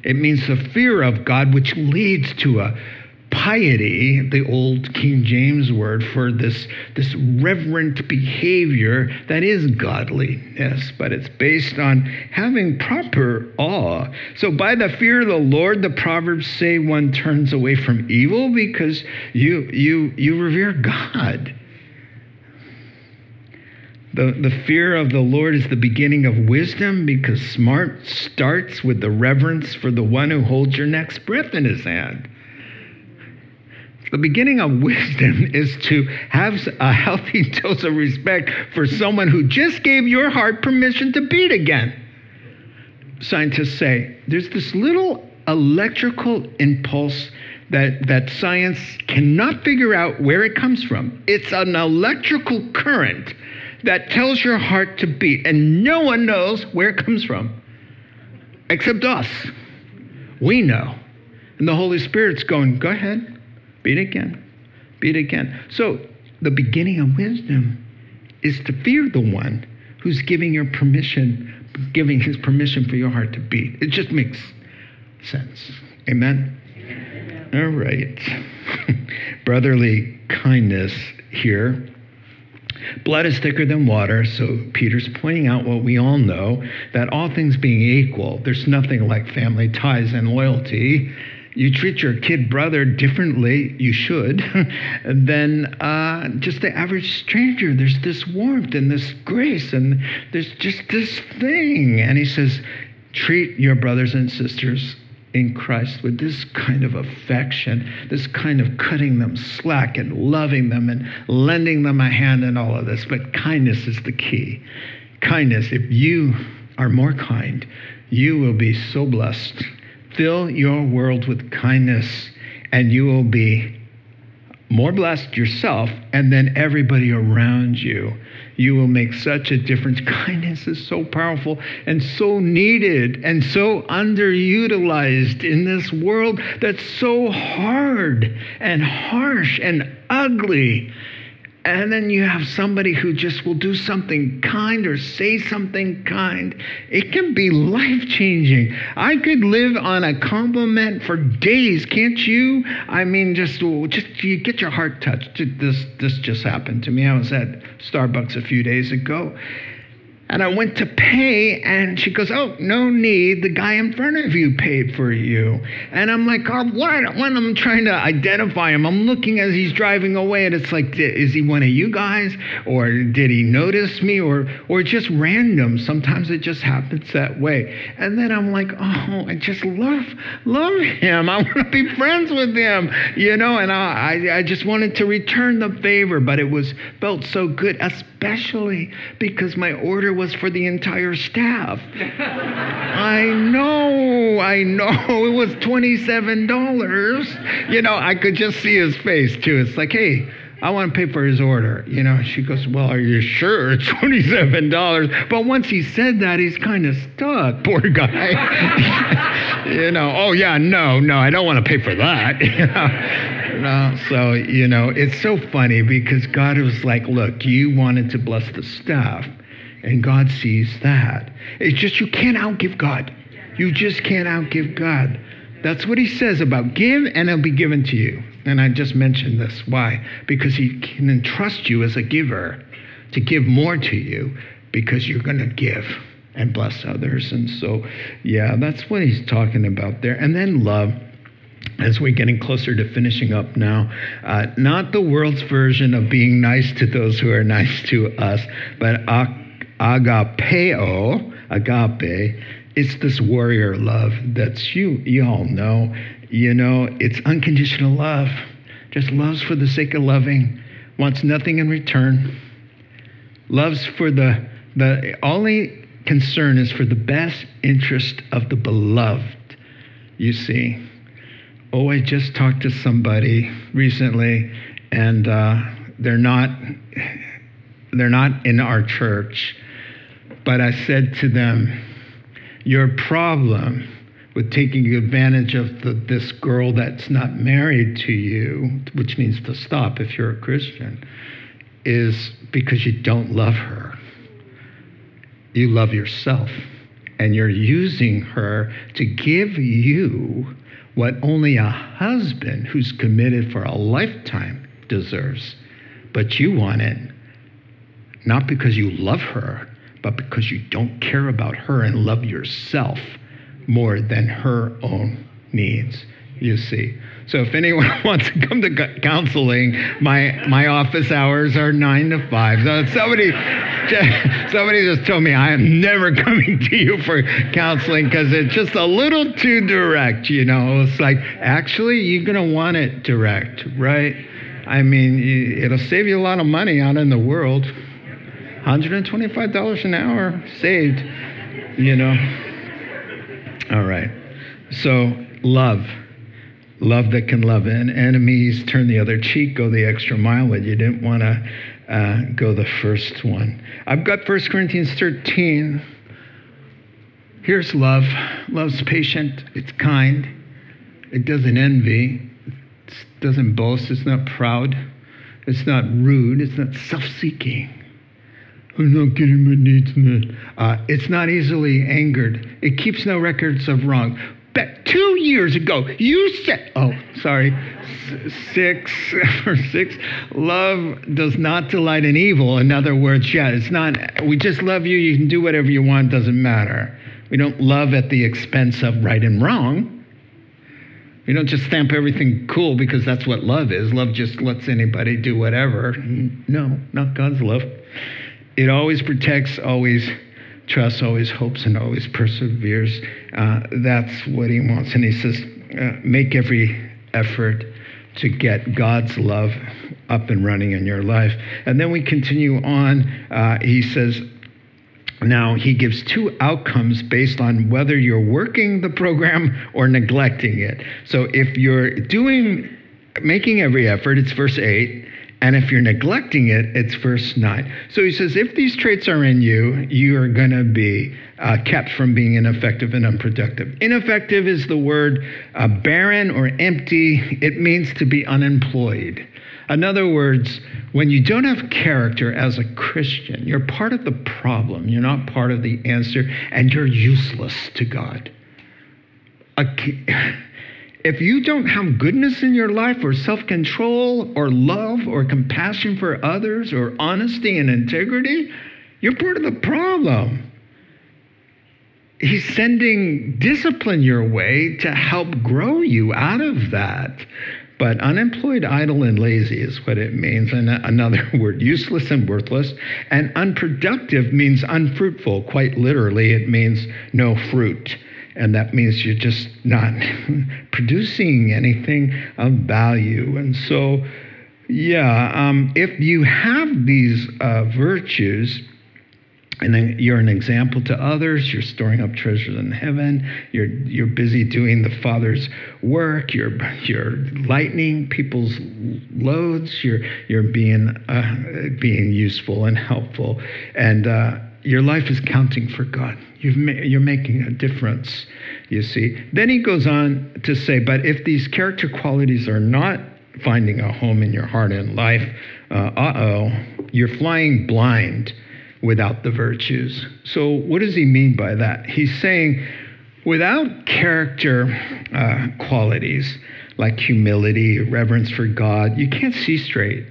It means the fear of God, which leads to a piety, the old King James word for this, this reverent behavior that is godliness, but it's based on having proper awe. So, by the fear of the Lord, the Proverbs say one turns away from evil because you, you, you revere God. The, the fear of the Lord is the beginning of wisdom because smart starts with the reverence for the one who holds your next breath in his hand. The beginning of wisdom is to have a healthy dose of respect for someone who just gave your heart permission to beat again. Scientists say there's this little electrical impulse that, that science cannot figure out where it comes from. It's an electrical current that tells your heart to beat, and no one knows where it comes from except us. We know. And the Holy Spirit's going, go ahead, beat again, beat again. So the beginning of wisdom is to fear the one who's giving your permission, giving his permission for your heart to beat. It just makes sense. Amen? All right. Brotherly kindness here Blood is thicker than water, so Peter's pointing out what we all know that all things being equal, there's nothing like family ties and loyalty. You treat your kid brother differently, you should, than uh, just the average stranger. There's this warmth and this grace, and there's just this thing. And he says, treat your brothers and sisters in Christ with this kind of affection, this kind of cutting them slack and loving them and lending them a hand and all of this. But kindness is the key. Kindness, if you are more kind, you will be so blessed. Fill your world with kindness, and you will be more blessed yourself and then everybody around you you will make such a difference. Kindness is so powerful and so needed and so underutilized in this world that's so hard and harsh and ugly. And then you have somebody who just will do something kind or say something kind. It can be life changing. I could live on a compliment for days, can't you? I mean, just just you get your heart touched. This this just happened to me. I was at Starbucks a few days ago, And I went to pay, and she goes, Oh, no need. The guy in front of you paid for you. And I'm like, Oh, what? When I'm trying to identify him, I'm looking as he's driving away, and it's like, Is he one of you guys? Or did he notice me? Or, or just random. Sometimes it just happens that way. And then I'm like, Oh, I just love, love him. I want to be friends with him, you know? And I, I, I just wanted to return the favor, but it was felt so good, especially because my order was for the entire staff. I know, I know. It was $27. You know, I could just see his face too. It's like, hey, I want to pay for his order. You know, she goes, Well, are you sure it's $27? But once he said that, he's kind of stuck, poor guy. you know, oh, yeah, no, no, I don't want to pay for that. you know? No, so, you know, it's so funny because God was like, Look, you wanted to bless the staff, and God sees that. It's just you can't outgive God. You just can't outgive God. That's what he says about give and it'll be given to you. And I just mentioned this. Why? Because he can entrust you as a giver to give more to you because you're going to give and bless others. And so, yeah, that's what he's talking about there. And then love. As we're getting closer to finishing up now, uh, not the world's version of being nice to those who are nice to us, but agapeo, agape, it's this warrior love that's you you all know. You know it's unconditional love. Just loves for the sake of loving wants nothing in return. Loves for the the only concern is for the best interest of the beloved you see. Oh i just talked to somebody recently and uh, they're not they're not in our church but i said to them your problem with taking advantage of the, this girl that's not married to you, which needs to stop if you're a Christian, is because you don't love her. You love yourself. And you're using her to give you what only a husband who's committed for a lifetime deserves. But you want it not because you love her, but because you don't care about her and love yourself more than her own needs, you see. So if anyone wants to come to counseling, my, my office hours are 9 to 5. So somebody, somebody just told me I am never coming to you for counseling because it's just a little too direct, you know. It's like, actually, you're going to want it direct, right? I mean, it'll save you a lot of money out in the world. $125 an hour saved, you know. All right. So, love. Love that can love. And enemies turn the other cheek, go the extra mile when you didn't want to uh, go the first one. I've got 1 Corinthians 13. Here's love. Love's patient, it's kind, it doesn't envy, it doesn't boast, it's not proud, it's not rude, it's not self seeking. I'm not getting my needs met. Uh, it's not easily angered. It keeps no records of wrong. But two years ago, you said, oh, sorry, six or six, love does not delight in evil. In other words, yeah, it's not, we just love you. You can do whatever you want, doesn't matter. We don't love at the expense of right and wrong. We don't just stamp everything cool because that's what love is. Love just lets anybody do whatever. No, not God's love. It always protects, always trusts, always hopes, and always perseveres. Uh, that's what he wants. And he says, uh, make every effort to get God's love up and running in your life. And then we continue on. Uh, he says, now, he gives two outcomes based on whether you're working the program or neglecting it. So, if you're doing, making every effort, it's verse 8. And if you're neglecting it, it's verse 9. So he says, if these traits are in you, you are going to be uh, kept from being ineffective and unproductive. Ineffective is the word uh, barren or empty, it means to be unemployed. In other words, when you don't have character as a Christian, you're part of the problem, you're not part of the answer, and you're useless to God. A, if you don't have goodness in your life or self control or love or compassion for others or honesty and integrity, You're part of the problem. He's sending discipline your way to help grow you out of that. But unemployed, idle, and lazy is what it means. And another word, useless and worthless. And unproductive means unfruitful. Quite literally, it means no fruit. And that means you're just not producing anything of value. And so, yeah, um, if you have these uh, virtues, and then you're an example to others you're storing up treasures in heaven you're you're busy doing the father's work you're you're lightening people's loads you're you're being uh, being useful and helpful and uh, your life is counting for God. you ma- you're making a difference, you see. Then he goes on to say, but if these character qualities are not finding a home in your heart and life, uh oh, you're flying blind without the virtues. So, what does he mean by that? He's saying, without character uh, qualities like humility, reverence for God, you can't see straight.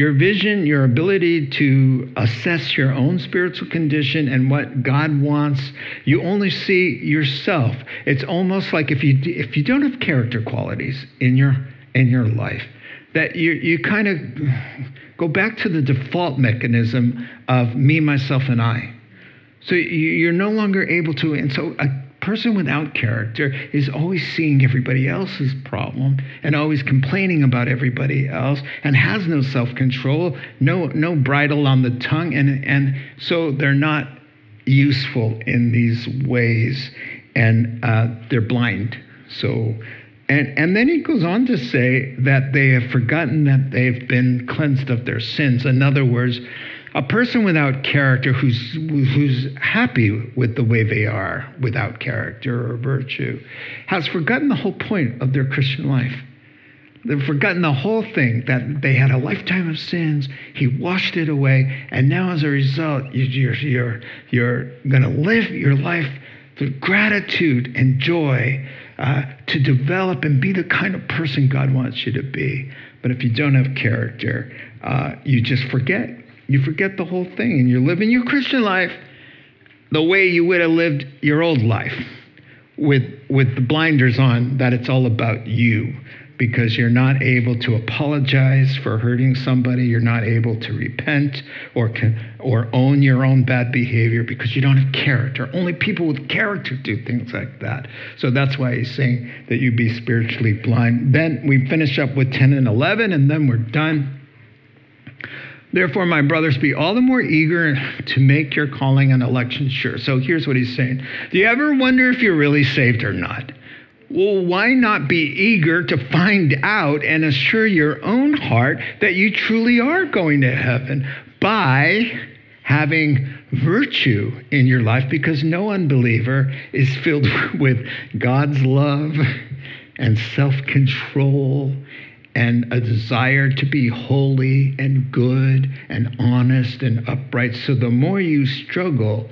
Your vision, your ability to assess your own spiritual condition and what God wants, you only see yourself. It's almost like if you if you don't have character qualities in your in your life, that you you kind of go back to the default mechanism of me, myself, and I. So you're no longer able to, and so a person without character is always seeing everybody else's problem and always complaining about everybody else and has no self-control, no no bridle on the tongue, and and so they're not useful in these ways, and uh, they're blind. So and, and then he goes on to say that they have forgotten that they've been cleansed of their sins. In other words, a person without character who's, who's happy with the way they are without character or virtue has forgotten the whole point of their Christian life. They've forgotten the whole thing that they had a lifetime of sins. He washed it away. And now, as a result, you're, you're, you're going to live your life through gratitude and joy uh, to develop and be the kind of person God wants you to be. But if you don't have character, uh, you just forget. You forget the whole thing, and you're living your Christian life the way you would have lived your old life, with with the blinders on that it's all about you because you're not able to apologize for hurting somebody. You're not able to repent or, or own your own bad behavior because you don't have character. Only people with character do things like that. So that's why he's saying that you be spiritually blind. Then we finish up with 10 and 11, and then we're done. Therefore, my brothers, be all the more eager to make your calling and election sure. So here's what he's saying Do you ever wonder if you're really saved or not? Well, why not be eager to find out and assure your own heart that you truly are going to heaven by having virtue in your life? Because no unbeliever is filled with God's love and self control and a desire to be holy and good and honest and upright. So the more you struggle,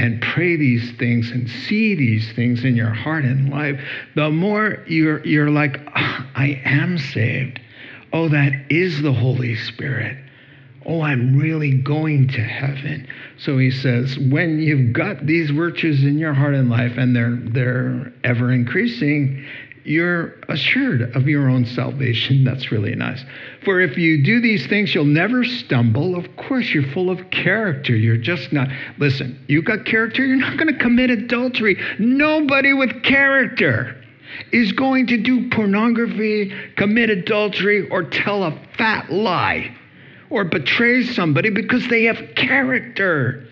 and pray these things and see these things in your heart and life, the more you're, you're like, oh, I am saved. Oh, that is the Holy Spirit. Oh, I'm really going to heaven. So he says, when you've got these virtues in your heart and life and they're, they're ever increasing, you're assured of your own salvation. That's really nice. For if you do these things, you'll never stumble. Of course, you're full of character. You're just not. Listen, You've got character, you're not going to commit adultery. Nobody with character is going to do pornography, commit adultery, or tell a fat lie or betray somebody because they have character.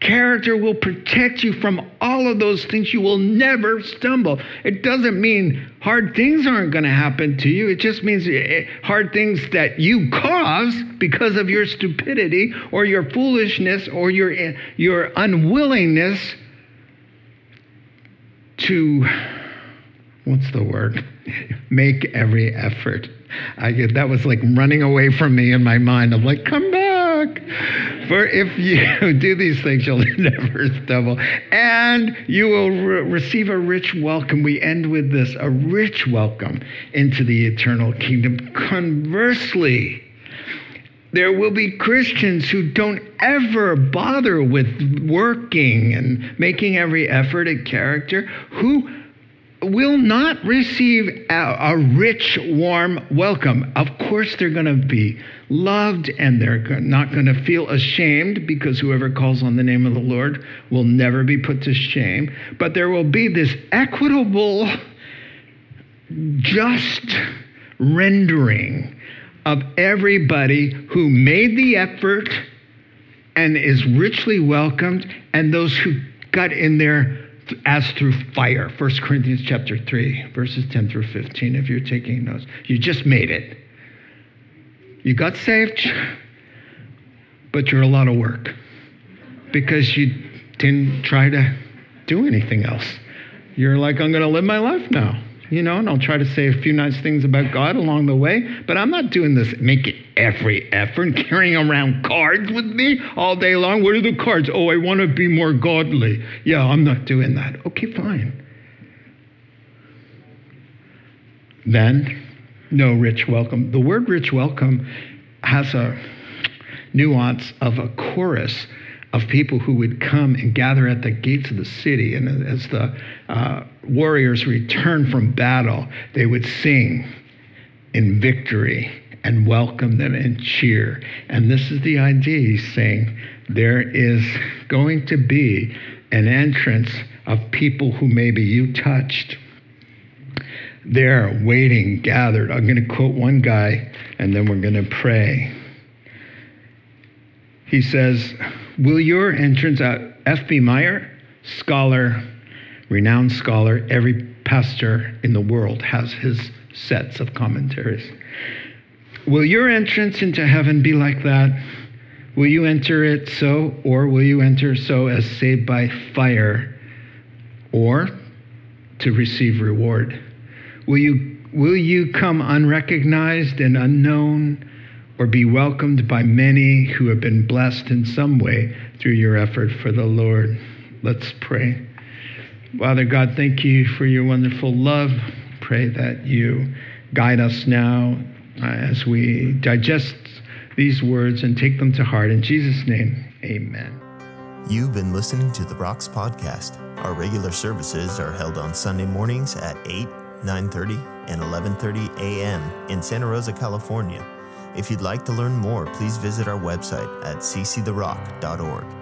Character will protect you from all of those things. You will never stumble. It doesn't mean hard things aren't going to happen to you. It just means eh, hard things that you cause because of your stupidity or your foolishness or your, eh, your unwillingness to, what's the word? Make every effort. I that was like running away from me in my mind. I'm like, come back. For if you do these things, you'll never stumble. And you will re- receive a rich welcome. We end with this a rich welcome into the eternal kingdom. Conversely, there will be Christians who don't ever bother with working and making every effort at character, who will not receive a, rich, warm welcome. Of course, they're going to be loved and they're not going to feel ashamed because whoever calls on the name of the Lord will never be put to shame. But there will be this equitable, just rendering of everybody who made the effort and is richly welcomed, and those who got in there as through fire. 1 Corinthians chapter 3, verses 10 through 15, if you're taking notes. You just made it. You got saved, but you're a lot of work because you didn't try to do anything else. You're like, I'm going to live my life now you know, and I'll try to say a few nice things about God along the way, but I'm not doing this making every effort, carrying around cards with me all day long. What are the cards? Oh, I want to be more godly. Yeah, I'm not doing that. Okay, fine. Then, no rich welcome. The word rich welcome has a nuance of a chorus of people who would come and gather at the gates of the city. And as the uh, warriors returned from battle, they would sing in victory and welcome them and cheer. And this is the idea he's saying there is going to be an entrance of people who maybe you touched. They're waiting, gathered. I'm going to quote one guy and then we're going to pray. He says, Will your entrance, uh, F.B. Meyer, scholar, renowned scholar, every pastor in the world has his sets of commentaries. Will your entrance into heaven be like that? Will you enter it so, or will you enter so as saved by fire, or to receive reward? Will you, will you come unrecognized and unknown? or be welcomed by many who have been blessed in some way through your effort for the Lord. Let's pray. Father God, thank you for your wonderful love. Pray that you guide us now uh, as we digest these words and take them to heart. In Jesus' name, amen. You've been listening to the Rocks Podcast. Our regular services are held on Sunday mornings at 8, 9.30, and 11.30 a.m. in Santa Rosa, California. If you'd like to learn more, please visit our website at cctherock.org.